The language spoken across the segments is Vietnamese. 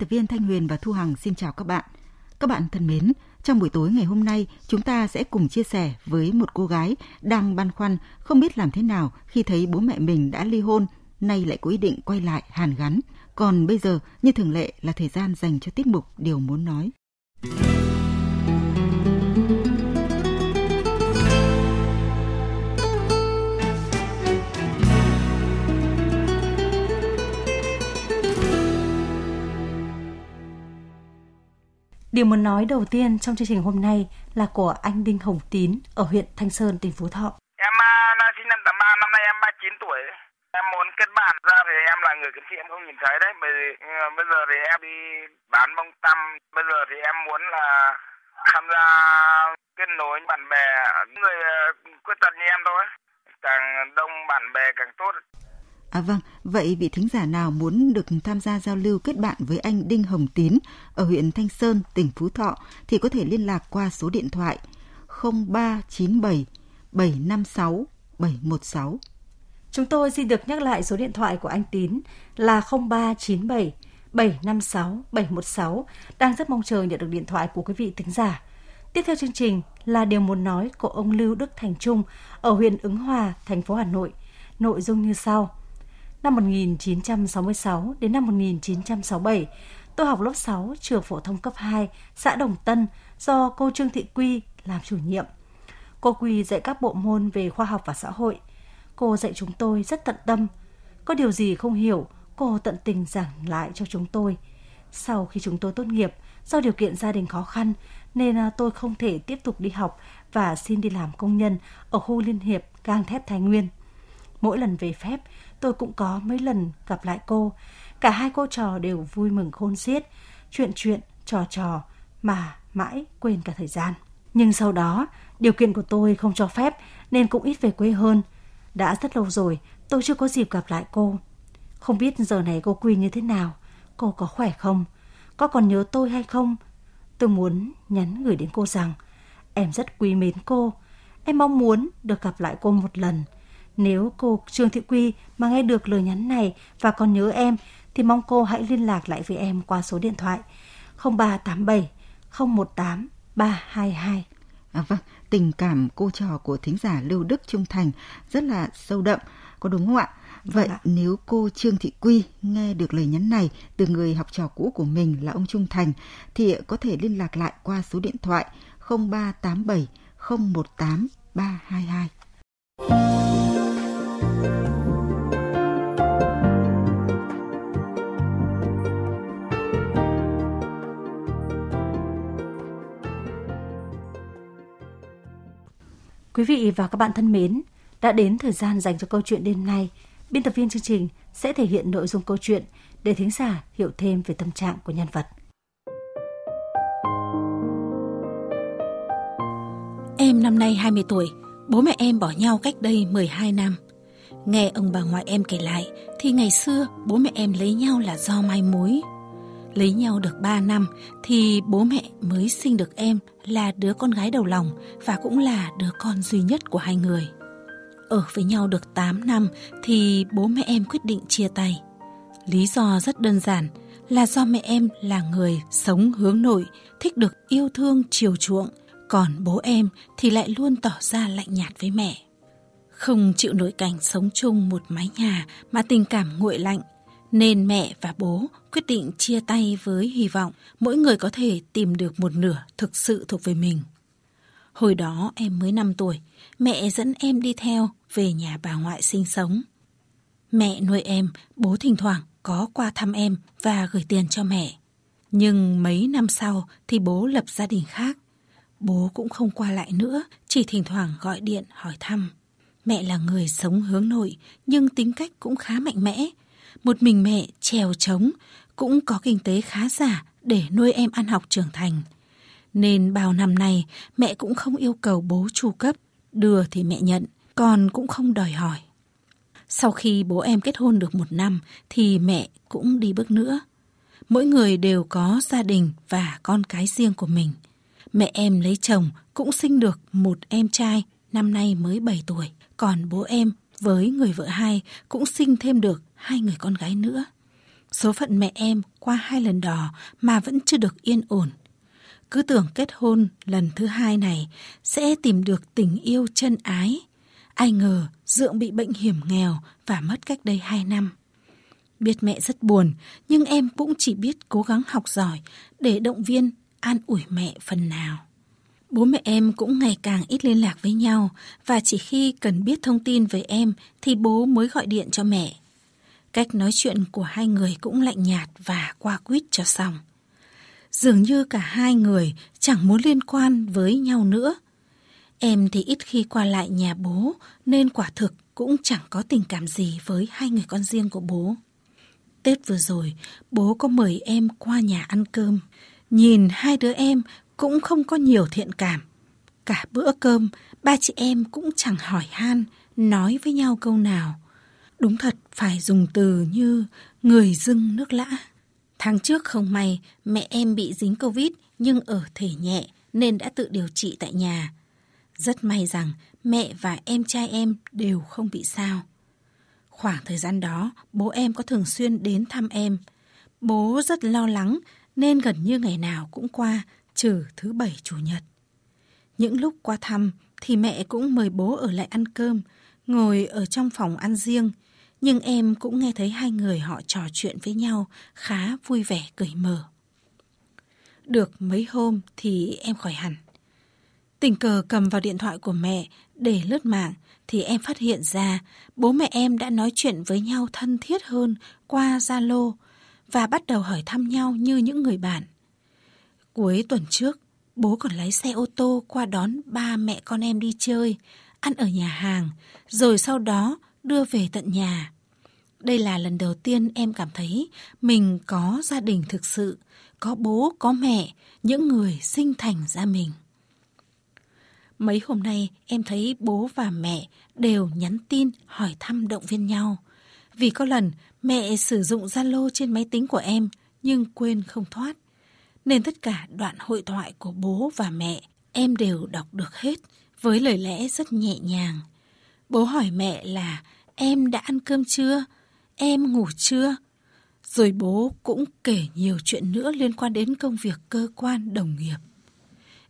Tập viên Thanh Huyền và Thu Hằng xin chào các bạn. Các bạn thân mến, trong buổi tối ngày hôm nay, chúng ta sẽ cùng chia sẻ với một cô gái đang băn khoăn không biết làm thế nào khi thấy bố mẹ mình đã ly hôn, nay lại có ý định quay lại hàn gắn. Còn bây giờ, như thường lệ là thời gian dành cho tiết mục Điều muốn nói. Điều muốn nói đầu tiên trong chương trình hôm nay là của anh Đinh Hồng Tín ở huyện Thanh Sơn, tỉnh Phú Thọ. Em à, là sinh năm 83, năm nay em 39 tuổi. Em muốn kết bạn ra thì em là người kiếm thị em không nhìn thấy đấy. Bởi ừ, bây giờ thì em đi bán bông tăm. Bây giờ thì em muốn là tham gia kết nối bạn bè người à, khuyết tật như em thôi. Càng đông bạn bè càng tốt. À vâng, vậy vị thính giả nào muốn được tham gia giao lưu kết bạn với anh Đinh Hồng Tín ở huyện Thanh Sơn, tỉnh Phú Thọ thì có thể liên lạc qua số điện thoại 0397 756 716. Chúng tôi xin được nhắc lại số điện thoại của anh Tín là 0397 756 716. Đang rất mong chờ nhận được điện thoại của quý vị thính giả. Tiếp theo chương trình là điều muốn nói của ông Lưu Đức Thành Trung ở huyện Ứng Hòa, thành phố Hà Nội. Nội dung như sau. Năm 1966 đến năm 1967, tôi học lớp 6 trường phổ thông cấp 2, xã Đồng Tân do cô Trương Thị Quy làm chủ nhiệm. Cô Quy dạy các bộ môn về khoa học và xã hội. Cô dạy chúng tôi rất tận tâm. Có điều gì không hiểu, cô tận tình giảng lại cho chúng tôi. Sau khi chúng tôi tốt nghiệp, do điều kiện gia đình khó khăn nên à, tôi không thể tiếp tục đi học và xin đi làm công nhân ở khu Liên hiệp gang thép Thái Nguyên. Mỗi lần về phép, tôi cũng có mấy lần gặp lại cô. Cả hai cô trò đều vui mừng khôn xiết, chuyện chuyện, trò trò mà mãi quên cả thời gian. Nhưng sau đó, điều kiện của tôi không cho phép nên cũng ít về quê hơn. Đã rất lâu rồi, tôi chưa có dịp gặp lại cô. Không biết giờ này cô Quy như thế nào, cô có khỏe không? Có còn nhớ tôi hay không? Tôi muốn nhắn gửi đến cô rằng em rất quý mến cô. Em mong muốn được gặp lại cô một lần – nếu cô Trương Thị Quy mà nghe được lời nhắn này và còn nhớ em thì mong cô hãy liên lạc lại với em qua số điện thoại 0387 018 322. À, vâng, tình cảm cô trò của thính giả Lưu Đức Trung Thành rất là sâu đậm, có đúng không ạ? Vậy vâng nếu cô Trương Thị Quy nghe được lời nhắn này từ người học trò cũ của mình là ông Trung Thành thì có thể liên lạc lại qua số điện thoại 0387 018 322. Quý vị và các bạn thân mến, đã đến thời gian dành cho câu chuyện đêm nay. Biên tập viên chương trình sẽ thể hiện nội dung câu chuyện để thính giả hiểu thêm về tâm trạng của nhân vật. Em năm nay 20 tuổi, bố mẹ em bỏ nhau cách đây 12 năm. Nghe ông bà ngoại em kể lại thì ngày xưa bố mẹ em lấy nhau là do mai mối Lấy nhau được 3 năm thì bố mẹ mới sinh được em là đứa con gái đầu lòng và cũng là đứa con duy nhất của hai người. Ở với nhau được 8 năm thì bố mẹ em quyết định chia tay. Lý do rất đơn giản là do mẹ em là người sống hướng nội, thích được yêu thương chiều chuộng, còn bố em thì lại luôn tỏ ra lạnh nhạt với mẹ. Không chịu nổi cảnh sống chung một mái nhà mà tình cảm nguội lạnh, nên mẹ và bố quyết định chia tay với hy vọng mỗi người có thể tìm được một nửa thực sự thuộc về mình. Hồi đó em mới 5 tuổi, mẹ dẫn em đi theo về nhà bà ngoại sinh sống. Mẹ nuôi em, bố thỉnh thoảng có qua thăm em và gửi tiền cho mẹ. Nhưng mấy năm sau thì bố lập gia đình khác. Bố cũng không qua lại nữa, chỉ thỉnh thoảng gọi điện hỏi thăm. Mẹ là người sống hướng nội nhưng tính cách cũng khá mạnh mẽ. Một mình mẹ trèo trống cũng có kinh tế khá giả để nuôi em ăn học trưởng thành. Nên bao năm nay mẹ cũng không yêu cầu bố chu cấp, đưa thì mẹ nhận, còn cũng không đòi hỏi. Sau khi bố em kết hôn được một năm thì mẹ cũng đi bước nữa. Mỗi người đều có gia đình và con cái riêng của mình. Mẹ em lấy chồng cũng sinh được một em trai năm nay mới 7 tuổi. Còn bố em với người vợ hai cũng sinh thêm được hai người con gái nữa. Số phận mẹ em qua hai lần đò mà vẫn chưa được yên ổn. Cứ tưởng kết hôn lần thứ hai này sẽ tìm được tình yêu chân ái. Ai ngờ Dượng bị bệnh hiểm nghèo và mất cách đây hai năm. Biết mẹ rất buồn, nhưng em cũng chỉ biết cố gắng học giỏi để động viên, an ủi mẹ phần nào. Bố mẹ em cũng ngày càng ít liên lạc với nhau và chỉ khi cần biết thông tin về em thì bố mới gọi điện cho mẹ. Cách nói chuyện của hai người cũng lạnh nhạt và qua quýt cho xong. Dường như cả hai người chẳng muốn liên quan với nhau nữa. Em thì ít khi qua lại nhà bố nên quả thực cũng chẳng có tình cảm gì với hai người con riêng của bố. Tết vừa rồi, bố có mời em qua nhà ăn cơm. Nhìn hai đứa em cũng không có nhiều thiện cảm. Cả bữa cơm, ba chị em cũng chẳng hỏi han, nói với nhau câu nào. Đúng thật phải dùng từ như người dưng nước lã. Tháng trước không may, mẹ em bị dính Covid nhưng ở thể nhẹ nên đã tự điều trị tại nhà. Rất may rằng mẹ và em trai em đều không bị sao. Khoảng thời gian đó, bố em có thường xuyên đến thăm em. Bố rất lo lắng nên gần như ngày nào cũng qua, trừ thứ bảy chủ nhật. Những lúc qua thăm thì mẹ cũng mời bố ở lại ăn cơm, ngồi ở trong phòng ăn riêng, nhưng em cũng nghe thấy hai người họ trò chuyện với nhau khá vui vẻ cởi mở. Được mấy hôm thì em khỏi hẳn. Tình cờ cầm vào điện thoại của mẹ để lướt mạng thì em phát hiện ra bố mẹ em đã nói chuyện với nhau thân thiết hơn qua Zalo và bắt đầu hỏi thăm nhau như những người bạn. Cuối tuần trước, bố còn lái xe ô tô qua đón ba mẹ con em đi chơi, ăn ở nhà hàng, rồi sau đó đưa về tận nhà. Đây là lần đầu tiên em cảm thấy mình có gia đình thực sự, có bố, có mẹ, những người sinh thành ra mình. Mấy hôm nay em thấy bố và mẹ đều nhắn tin hỏi thăm động viên nhau. Vì có lần mẹ sử dụng Zalo trên máy tính của em nhưng quên không thoát. Nên tất cả đoạn hội thoại của bố và mẹ em đều đọc được hết với lời lẽ rất nhẹ nhàng. Bố hỏi mẹ là em đã ăn cơm chưa? Em ngủ chưa? Rồi bố cũng kể nhiều chuyện nữa liên quan đến công việc cơ quan đồng nghiệp.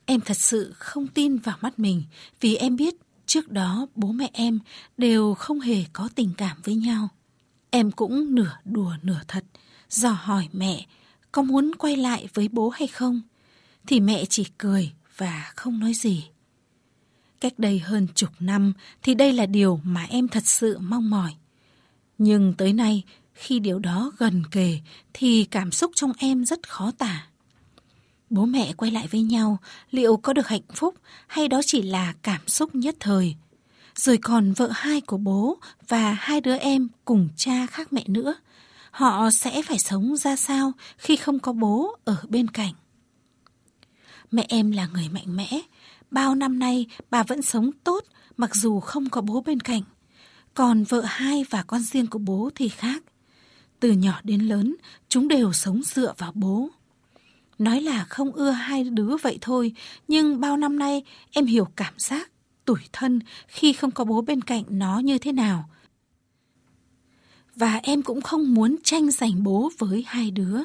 Em thật sự không tin vào mắt mình vì em biết trước đó bố mẹ em đều không hề có tình cảm với nhau. Em cũng nửa đùa nửa thật, dò hỏi mẹ có muốn quay lại với bố hay không, thì mẹ chỉ cười và không nói gì. Cách đây hơn chục năm thì đây là điều mà em thật sự mong mỏi. Nhưng tới nay, khi điều đó gần kề thì cảm xúc trong em rất khó tả. Bố mẹ quay lại với nhau, liệu có được hạnh phúc hay đó chỉ là cảm xúc nhất thời? Rồi còn vợ hai của bố và hai đứa em cùng cha khác mẹ nữa. Họ sẽ phải sống ra sao khi không có bố ở bên cạnh? Mẹ em là người mạnh mẽ. Bao năm nay bà vẫn sống tốt mặc dù không có bố bên cạnh. Còn vợ hai và con riêng của bố thì khác. Từ nhỏ đến lớn, chúng đều sống dựa vào bố. Nói là không ưa hai đứa vậy thôi, nhưng bao năm nay em hiểu cảm giác tủi thân khi không có bố bên cạnh nó như thế nào. Và em cũng không muốn tranh giành bố với hai đứa.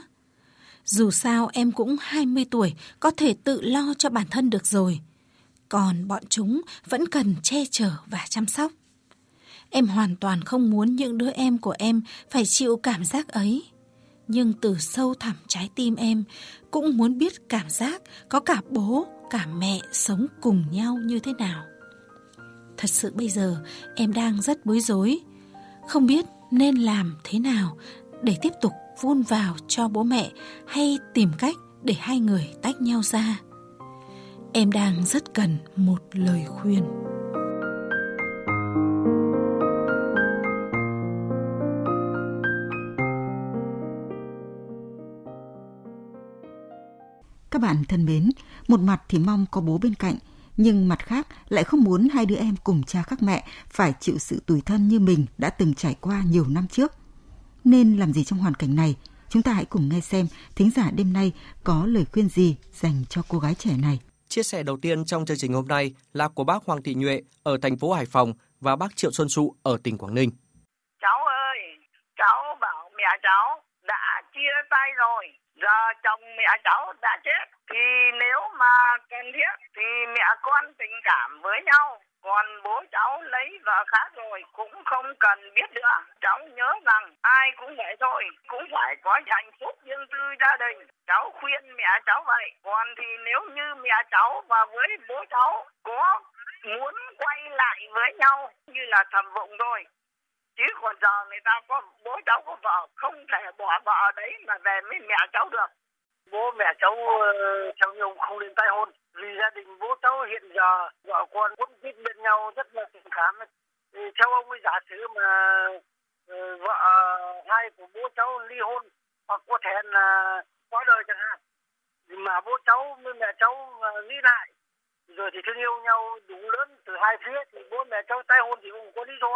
Dù sao em cũng 20 tuổi, có thể tự lo cho bản thân được rồi. Còn bọn chúng vẫn cần che chở và chăm sóc. Em hoàn toàn không muốn những đứa em của em phải chịu cảm giác ấy nhưng từ sâu thẳm trái tim em cũng muốn biết cảm giác có cả bố, cả mẹ sống cùng nhau như thế nào. Thật sự bây giờ em đang rất bối rối, không biết nên làm thế nào để tiếp tục vun vào cho bố mẹ hay tìm cách để hai người tách nhau ra? Em đang rất cần một lời khuyên. Các bạn thân mến, một mặt thì mong có bố bên cạnh nhưng mặt khác lại không muốn hai đứa em cùng cha khác mẹ phải chịu sự tủi thân như mình đã từng trải qua nhiều năm trước. Nên làm gì trong hoàn cảnh này? Chúng ta hãy cùng nghe xem thính giả đêm nay có lời khuyên gì dành cho cô gái trẻ này. Chia sẻ đầu tiên trong chương trình hôm nay là của bác Hoàng Thị Nhuệ ở thành phố Hải Phòng và bác Triệu Xuân Sụ ở tỉnh Quảng Ninh. Cháu ơi, cháu bảo mẹ cháu đã chia tay rồi, giờ chồng mẹ cháu đã chết thì nếu mà cần thiết thì mẹ con tình cảm với nhau, còn bố cháu lấy vợ khác rồi cũng không cần biết nữa. Cháu nhớ rằng ai cũng vậy thôi, cũng phải có hạnh phúc riêng tư gia đình. Cháu khuyên mẹ cháu vậy. Còn thì nếu như mẹ cháu và với bố cháu có muốn quay lại với nhau như là thầm vụng thôi chứ còn giờ người ta có, bố cháu có vợ, không thể bỏ vợ đấy mà về với mẹ cháu được bố mẹ cháu ờ, cháu nhung không nên tay hôn. Vì gia đình bố cháu hiện giờ vợ con cũng biết bên nhau rất là tình cảm. Theo ông ấy giả sử mà ờ, vợ hai của bố cháu ly hôn hoặc có thể là quá đời chẳng hạn mà bố cháu với mẹ cháu ờ, nghĩ lại rồi thì thương yêu nhau đủ lớn từ hai phía thì bố mẹ cháu tay hôn thì cũng có lý do.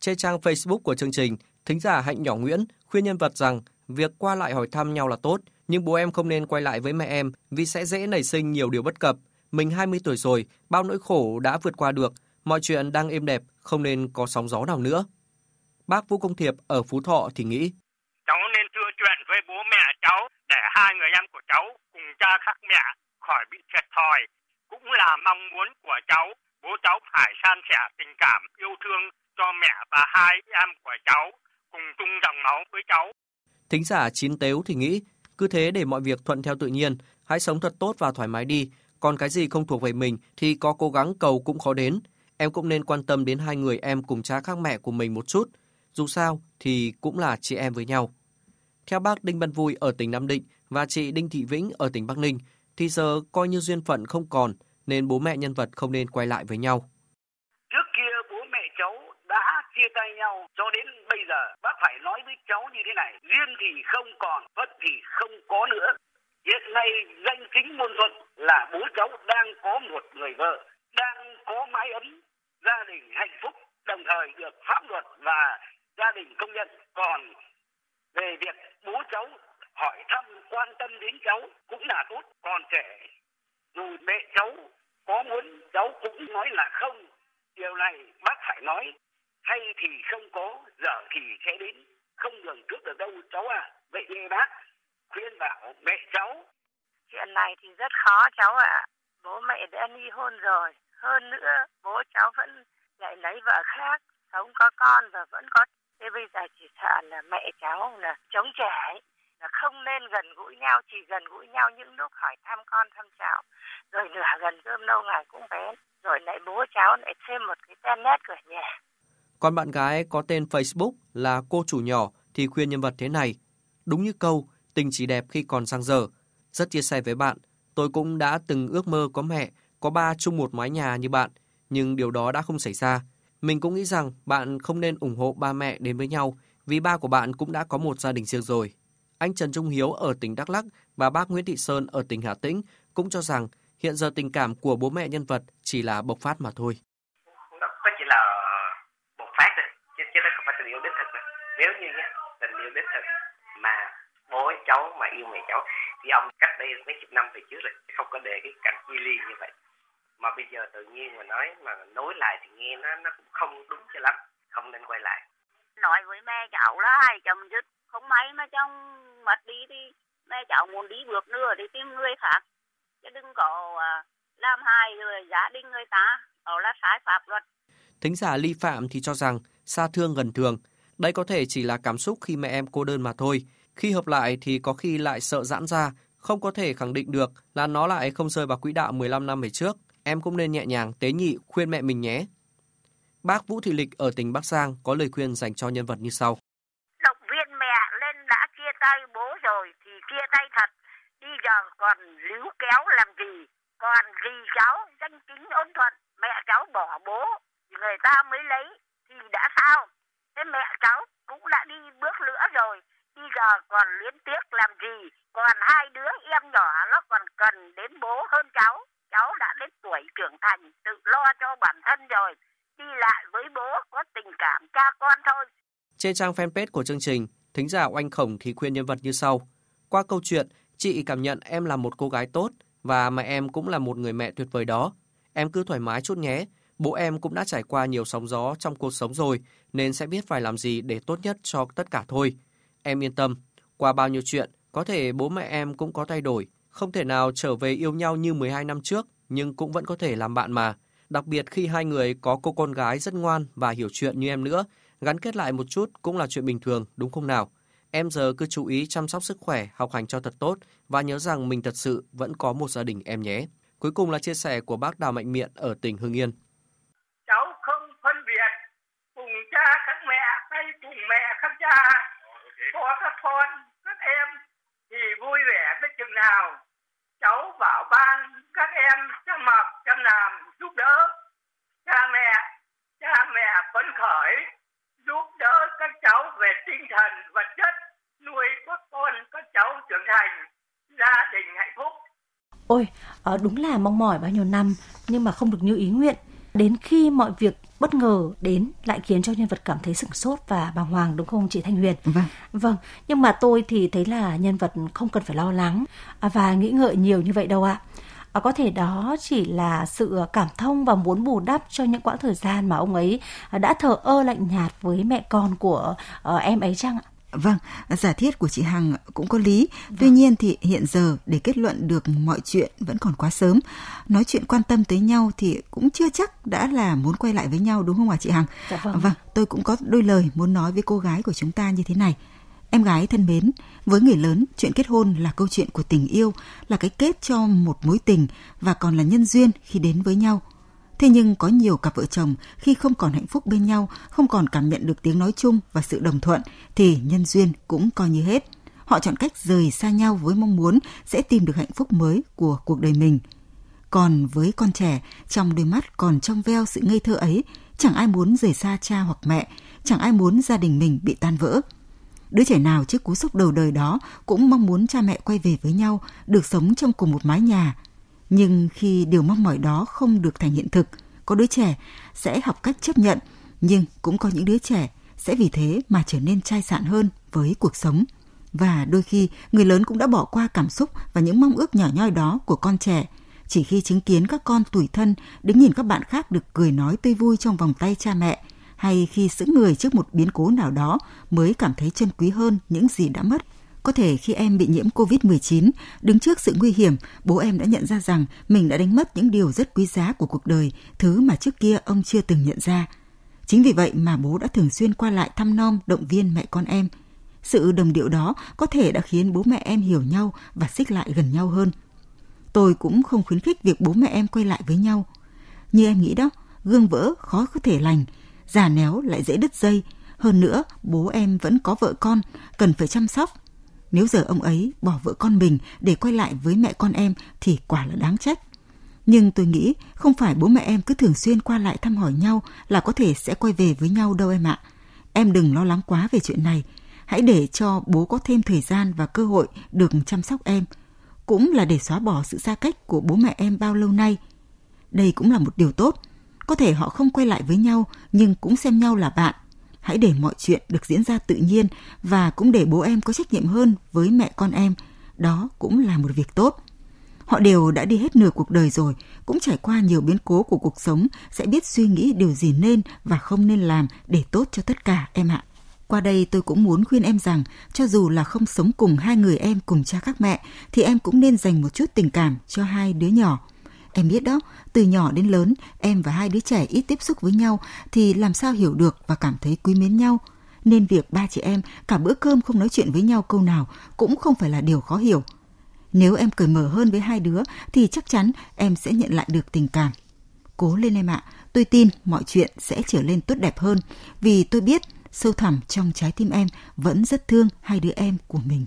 Trên trang Facebook của chương trình, thính giả Hạnh Nhỏ Nguyễn khuyên nhân vật rằng việc qua lại hỏi thăm nhau là tốt, nhưng bố em không nên quay lại với mẹ em vì sẽ dễ nảy sinh nhiều điều bất cập. Mình 20 tuổi rồi, bao nỗi khổ đã vượt qua được, mọi chuyện đang êm đẹp, không nên có sóng gió nào nữa. Bác Vũ Công Thiệp ở Phú Thọ thì nghĩ. Cháu nên thưa chuyện với bố mẹ cháu để hai người em của cháu cùng cha khác mẹ khỏi bị thiệt thòi. Cũng là mong muốn của cháu, bố cháu phải san sẻ tình cảm, yêu thương cho mẹ và hai em của cháu cùng chung dòng máu với cháu. Thính giả chín tếu thì nghĩ, cứ thế để mọi việc thuận theo tự nhiên, hãy sống thật tốt và thoải mái đi. Còn cái gì không thuộc về mình thì có cố gắng cầu cũng khó đến. Em cũng nên quan tâm đến hai người em cùng cha khác mẹ của mình một chút. Dù sao thì cũng là chị em với nhau. Theo bác Đinh Văn Vui ở tỉnh Nam Định và chị Đinh Thị Vĩnh ở tỉnh Bắc Ninh, thì giờ coi như duyên phận không còn, nên bố mẹ nhân vật không nên quay lại với nhau chia tay nhau cho đến bây giờ bác phải nói với cháu như thế này, duyên thì không còn vất thì không có nữa. Hiện nay danh chính ngôn thuận là bố cháu đang có một người vợ, đang có mái ấm, gia đình hạnh phúc, đồng thời được pháp luật và gia đình công nhận. Còn về việc bố cháu hỏi thăm, quan tâm đến cháu cũng là tốt. Còn trẻ, dù mẹ cháu có muốn, cháu cũng nói là không điều này bác phải nói hay thì không có giờ thì sẽ đến không đường trước được đâu cháu à vậy nên bác khuyên bảo mẹ cháu chuyện này thì rất khó cháu ạ à. bố mẹ đã ly hôn rồi hơn nữa bố cháu vẫn lại lấy vợ khác sống có con và vẫn có thế bây giờ chỉ sợ là mẹ cháu là chống trẻ là không nên gần gũi nhau chỉ gần gũi nhau những lúc hỏi thăm con thăm cháu rồi nửa gần cơm lâu ngày cũng bén rồi lại bố cháu lại thêm một cái tên nét cửa nhà còn bạn gái có tên Facebook là cô chủ nhỏ thì khuyên nhân vật thế này. Đúng như câu, tình chỉ đẹp khi còn sang giờ Rất chia sẻ với bạn, tôi cũng đã từng ước mơ có mẹ, có ba chung một mái nhà như bạn, nhưng điều đó đã không xảy ra. Mình cũng nghĩ rằng bạn không nên ủng hộ ba mẹ đến với nhau vì ba của bạn cũng đã có một gia đình riêng rồi. Anh Trần Trung Hiếu ở tỉnh Đắk Lắk và bác Nguyễn Thị Sơn ở tỉnh Hà Tĩnh cũng cho rằng hiện giờ tình cảm của bố mẹ nhân vật chỉ là bộc phát mà thôi. Ly như vậy. Mà bây giờ tự nhiên mà nói mà nối lại thì nghe nó nó cũng không đúng cho lắm không nên quay lại. Nói với mẹ cháu là hai chồng dứt không may mà trong mất đi thì mẹ cháu muốn đi bước nữa để tìm người khác. Chứ đừng có à, làm hại người gia đình người ta đó là sai pháp luật. Thính giả ly phạm thì cho rằng xa thương gần thường. Đây có thể chỉ là cảm xúc khi mẹ em cô đơn mà thôi. Khi hợp lại thì có khi lại sợ giãn ra, không có thể khẳng định được là nó lại không rơi vào quỹ đạo 15 năm về trước. Em cũng nên nhẹ nhàng, tế nhị, khuyên mẹ mình nhé. Bác Vũ Thị Lịch ở tỉnh Bắc Giang có lời khuyên dành cho nhân vật như sau. Động viên mẹ lên đã chia tay bố rồi thì chia tay thật. Đi giờ còn líu kéo làm gì? Còn gì cháu danh chính ôn thuận. Mẹ cháu bỏ bố, người ta mới lấy thì đã sao? thế mẹ cháu cũng đã đi bước nữa rồi bây giờ còn luyến tiếc làm gì, còn hai đứa em nhỏ nó còn cần đến bố hơn cháu. Cháu đã đến tuổi trưởng thành, tự lo cho bản thân rồi. Đi lại với bố có tình cảm cha con thôi. Trên trang fanpage của chương trình, thính giả oanh khổng thì khuyên nhân vật như sau. Qua câu chuyện, chị cảm nhận em là một cô gái tốt và mẹ em cũng là một người mẹ tuyệt vời đó. Em cứ thoải mái chút nhé. Bố em cũng đã trải qua nhiều sóng gió trong cuộc sống rồi, nên sẽ biết phải làm gì để tốt nhất cho tất cả thôi em yên tâm qua bao nhiêu chuyện có thể bố mẹ em cũng có thay đổi, không thể nào trở về yêu nhau như 12 năm trước, nhưng cũng vẫn có thể làm bạn mà. Đặc biệt khi hai người có cô con gái rất ngoan và hiểu chuyện như em nữa, gắn kết lại một chút cũng là chuyện bình thường, đúng không nào? Em giờ cứ chú ý chăm sóc sức khỏe, học hành cho thật tốt và nhớ rằng mình thật sự vẫn có một gia đình em nhé. Cuối cùng là chia sẻ của bác Đào Mạnh Miện ở tỉnh Hưng Yên. Cháu không phân biệt cùng cha khác mẹ hay cùng mẹ khác cha, có các con, các em thì vui vẻ biết chừng nào. Cháu bảo ban các em chăm học chăm làm giúp đỡ. Cha mẹ cha mẹ phấn khởi giúp đỡ các cháu về tinh thần vật chất nuôi các con các cháu trưởng thành gia đình hạnh phúc. Ôi ờ, đúng là mong mỏi bao nhiêu năm nhưng mà không được như ý nguyện. Đến khi mọi việc bất ngờ đến lại khiến cho nhân vật cảm thấy sửng sốt và bàng hoàng đúng không chị Thanh Huyền? Vâng. Vâng, nhưng mà tôi thì thấy là nhân vật không cần phải lo lắng à, và nghĩ ngợi nhiều như vậy đâu ạ. À, có thể đó chỉ là sự cảm thông và muốn bù đắp cho những quãng thời gian mà ông ấy đã thờ ơ lạnh nhạt với mẹ con của uh, em ấy chăng ạ? Vâng, giả thiết của chị Hằng cũng có lý. Vâng. Tuy nhiên thì hiện giờ để kết luận được mọi chuyện vẫn còn quá sớm. Nói chuyện quan tâm tới nhau thì cũng chưa chắc đã là muốn quay lại với nhau đúng không ạ chị Hằng? Dạ vâng. Vâng, tôi cũng có đôi lời muốn nói với cô gái của chúng ta như thế này. Em gái thân mến, với người lớn, chuyện kết hôn là câu chuyện của tình yêu, là cái kết cho một mối tình và còn là nhân duyên khi đến với nhau. Thế nhưng có nhiều cặp vợ chồng khi không còn hạnh phúc bên nhau, không còn cảm nhận được tiếng nói chung và sự đồng thuận thì nhân duyên cũng coi như hết. Họ chọn cách rời xa nhau với mong muốn sẽ tìm được hạnh phúc mới của cuộc đời mình. Còn với con trẻ, trong đôi mắt còn trong veo sự ngây thơ ấy, chẳng ai muốn rời xa cha hoặc mẹ, chẳng ai muốn gia đình mình bị tan vỡ. Đứa trẻ nào trước cú sốc đầu đời đó cũng mong muốn cha mẹ quay về với nhau, được sống trong cùng một mái nhà, nhưng khi điều mong mỏi đó không được thành hiện thực, có đứa trẻ sẽ học cách chấp nhận, nhưng cũng có những đứa trẻ sẽ vì thế mà trở nên chai sạn hơn với cuộc sống. Và đôi khi người lớn cũng đã bỏ qua cảm xúc và những mong ước nhỏ nhoi đó của con trẻ. Chỉ khi chứng kiến các con tuổi thân đứng nhìn các bạn khác được cười nói tươi vui trong vòng tay cha mẹ, hay khi sững người trước một biến cố nào đó mới cảm thấy trân quý hơn những gì đã mất có thể khi em bị nhiễm COVID-19, đứng trước sự nguy hiểm, bố em đã nhận ra rằng mình đã đánh mất những điều rất quý giá của cuộc đời, thứ mà trước kia ông chưa từng nhận ra. Chính vì vậy mà bố đã thường xuyên qua lại thăm nom, động viên mẹ con em. Sự đồng điệu đó có thể đã khiến bố mẹ em hiểu nhau và xích lại gần nhau hơn. Tôi cũng không khuyến khích việc bố mẹ em quay lại với nhau. Như em nghĩ đó, gương vỡ khó có thể lành, già néo lại dễ đứt dây. Hơn nữa, bố em vẫn có vợ con, cần phải chăm sóc nếu giờ ông ấy bỏ vợ con mình để quay lại với mẹ con em thì quả là đáng trách. Nhưng tôi nghĩ không phải bố mẹ em cứ thường xuyên qua lại thăm hỏi nhau là có thể sẽ quay về với nhau đâu em ạ. Em đừng lo lắng quá về chuyện này. Hãy để cho bố có thêm thời gian và cơ hội được chăm sóc em. Cũng là để xóa bỏ sự xa cách của bố mẹ em bao lâu nay. Đây cũng là một điều tốt. Có thể họ không quay lại với nhau, nhưng cũng xem nhau là bạn hãy để mọi chuyện được diễn ra tự nhiên và cũng để bố em có trách nhiệm hơn với mẹ con em. Đó cũng là một việc tốt. Họ đều đã đi hết nửa cuộc đời rồi, cũng trải qua nhiều biến cố của cuộc sống, sẽ biết suy nghĩ điều gì nên và không nên làm để tốt cho tất cả em ạ. Qua đây tôi cũng muốn khuyên em rằng, cho dù là không sống cùng hai người em cùng cha các mẹ, thì em cũng nên dành một chút tình cảm cho hai đứa nhỏ Em biết đó, từ nhỏ đến lớn, em và hai đứa trẻ ít tiếp xúc với nhau thì làm sao hiểu được và cảm thấy quý mến nhau. Nên việc ba chị em cả bữa cơm không nói chuyện với nhau câu nào cũng không phải là điều khó hiểu. Nếu em cởi mở hơn với hai đứa thì chắc chắn em sẽ nhận lại được tình cảm. Cố lên em ạ, tôi tin mọi chuyện sẽ trở lên tốt đẹp hơn vì tôi biết sâu thẳm trong trái tim em vẫn rất thương hai đứa em của mình.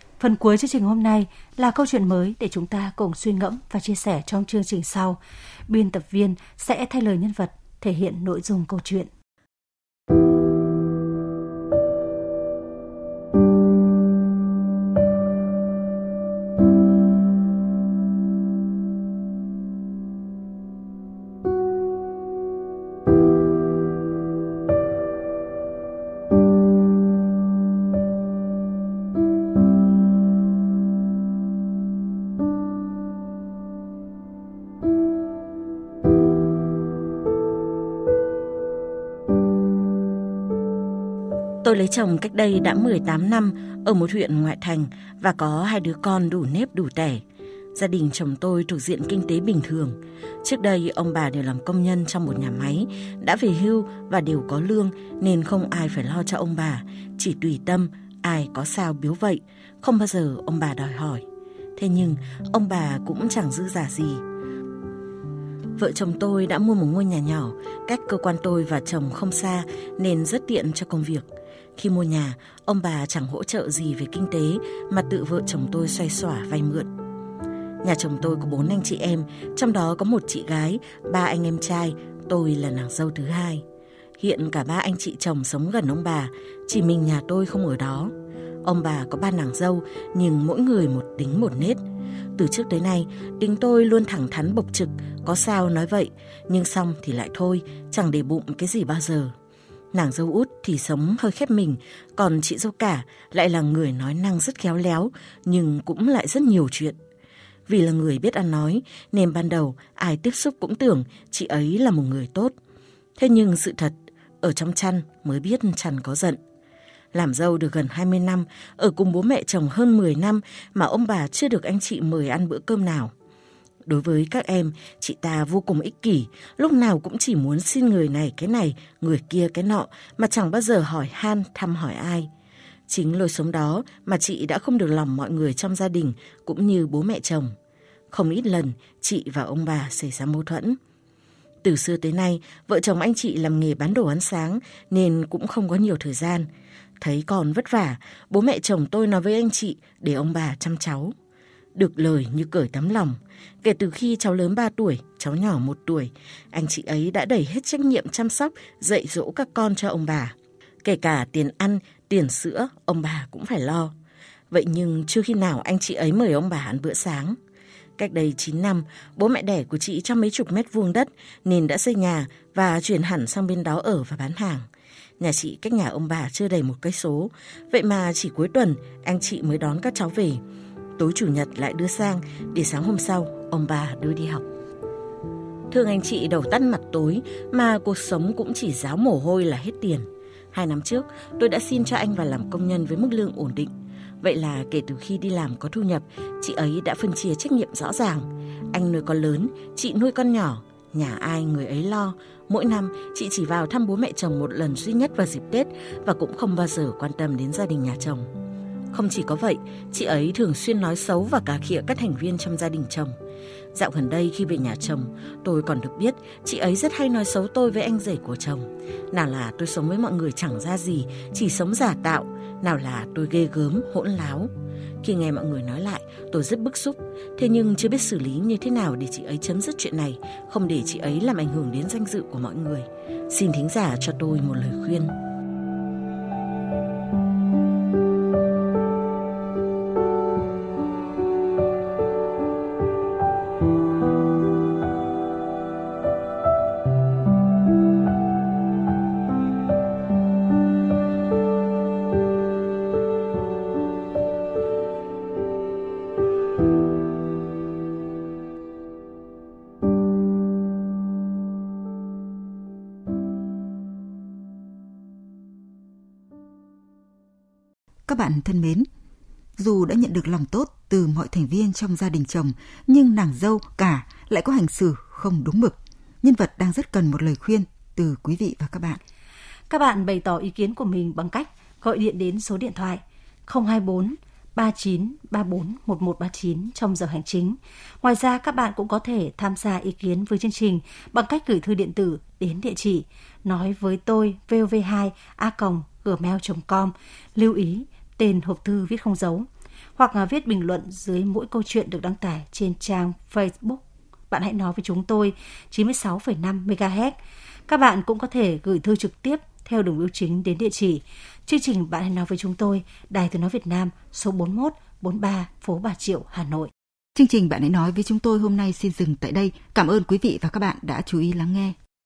phần cuối chương trình hôm nay là câu chuyện mới để chúng ta cùng suy ngẫm và chia sẻ trong chương trình sau. Biên tập viên sẽ thay lời nhân vật, thể hiện nội dung câu chuyện. Tôi lấy chồng cách đây đã 18 năm ở một huyện ngoại thành và có hai đứa con đủ nếp đủ tẻ. Gia đình chồng tôi thuộc diện kinh tế bình thường. Trước đây ông bà đều làm công nhân trong một nhà máy, đã về hưu và đều có lương nên không ai phải lo cho ông bà, chỉ tùy tâm, ai có sao biếu vậy, không bao giờ ông bà đòi hỏi. Thế nhưng ông bà cũng chẳng dư giả gì. Vợ chồng tôi đã mua một ngôi nhà nhỏ, cách cơ quan tôi và chồng không xa nên rất tiện cho công việc. Khi mua nhà, ông bà chẳng hỗ trợ gì về kinh tế mà tự vợ chồng tôi xoay xỏa vay mượn. Nhà chồng tôi có bốn anh chị em, trong đó có một chị gái, ba anh em trai, tôi là nàng dâu thứ hai. Hiện cả ba anh chị chồng sống gần ông bà, chỉ mình nhà tôi không ở đó. Ông bà có ba nàng dâu, nhưng mỗi người một tính một nết. Từ trước tới nay, tính tôi luôn thẳng thắn bộc trực, có sao nói vậy, nhưng xong thì lại thôi, chẳng để bụng cái gì bao giờ. Nàng dâu út thì sống hơi khép mình, còn chị dâu cả lại là người nói năng rất khéo léo, nhưng cũng lại rất nhiều chuyện. Vì là người biết ăn nói, nên ban đầu ai tiếp xúc cũng tưởng chị ấy là một người tốt. Thế nhưng sự thật, ở trong chăn mới biết chăn có giận. Làm dâu được gần 20 năm, ở cùng bố mẹ chồng hơn 10 năm mà ông bà chưa được anh chị mời ăn bữa cơm nào. Đối với các em, chị ta vô cùng ích kỷ, lúc nào cũng chỉ muốn xin người này cái này, người kia cái nọ, mà chẳng bao giờ hỏi han, thăm hỏi ai. Chính lối sống đó mà chị đã không được lòng mọi người trong gia đình, cũng như bố mẹ chồng. Không ít lần, chị và ông bà xảy ra mâu thuẫn. Từ xưa tới nay, vợ chồng anh chị làm nghề bán đồ ăn sáng nên cũng không có nhiều thời gian. Thấy còn vất vả, bố mẹ chồng tôi nói với anh chị để ông bà chăm cháu. Được lời như cởi tấm lòng. Kể từ khi cháu lớn 3 tuổi, cháu nhỏ 1 tuổi, anh chị ấy đã đẩy hết trách nhiệm chăm sóc, dạy dỗ các con cho ông bà. Kể cả tiền ăn, tiền sữa, ông bà cũng phải lo. Vậy nhưng chưa khi nào anh chị ấy mời ông bà ăn bữa sáng. Cách đây 9 năm, bố mẹ đẻ của chị cho mấy chục mét vuông đất nên đã xây nhà và chuyển hẳn sang bên đó ở và bán hàng. Nhà chị cách nhà ông bà chưa đầy một cây số, vậy mà chỉ cuối tuần anh chị mới đón các cháu về tối chủ nhật lại đưa sang để sáng hôm sau ông bà đưa đi học. Thường anh chị đầu tắt mặt tối mà cuộc sống cũng chỉ giáo mồ hôi là hết tiền. Hai năm trước, tôi đã xin cho anh vào làm công nhân với mức lương ổn định. Vậy là kể từ khi đi làm có thu nhập, chị ấy đã phân chia trách nhiệm rõ ràng. Anh nuôi con lớn, chị nuôi con nhỏ, nhà ai người ấy lo. Mỗi năm, chị chỉ vào thăm bố mẹ chồng một lần duy nhất vào dịp Tết và cũng không bao giờ quan tâm đến gia đình nhà chồng. Không chỉ có vậy, chị ấy thường xuyên nói xấu và cà khịa các thành viên trong gia đình chồng. Dạo gần đây khi về nhà chồng, tôi còn được biết chị ấy rất hay nói xấu tôi với anh rể của chồng. Nào là tôi sống với mọi người chẳng ra gì, chỉ sống giả tạo, nào là tôi ghê gớm, hỗn láo. Khi nghe mọi người nói lại, tôi rất bức xúc. Thế nhưng chưa biết xử lý như thế nào để chị ấy chấm dứt chuyện này, không để chị ấy làm ảnh hưởng đến danh dự của mọi người. Xin thính giả cho tôi một lời khuyên. Bạn thân mến, dù đã nhận được lòng tốt từ mọi thành viên trong gia đình chồng, nhưng nàng dâu cả lại có hành xử không đúng mực. Nhân vật đang rất cần một lời khuyên từ quý vị và các bạn. Các bạn bày tỏ ý kiến của mình bằng cách gọi điện đến số điện thoại 024 39 34 1139 trong giờ hành chính. Ngoài ra, các bạn cũng có thể tham gia ý kiến với chương trình bằng cách gửi thư điện tử đến địa chỉ nói với tôi vov2 a gmail.com. Lưu ý, tên hộp thư viết không dấu hoặc à, viết bình luận dưới mỗi câu chuyện được đăng tải trên trang Facebook. Bạn hãy nói với chúng tôi 96,5 MHz. Các bạn cũng có thể gửi thư trực tiếp theo đường bưu chính đến địa chỉ chương trình Bạn hãy nói với chúng tôi, Đài Tiếng nói Việt Nam, số 41 43 phố Bà Triệu, Hà Nội. Chương trình Bạn hãy nói với chúng tôi hôm nay xin dừng tại đây. Cảm ơn quý vị và các bạn đã chú ý lắng nghe.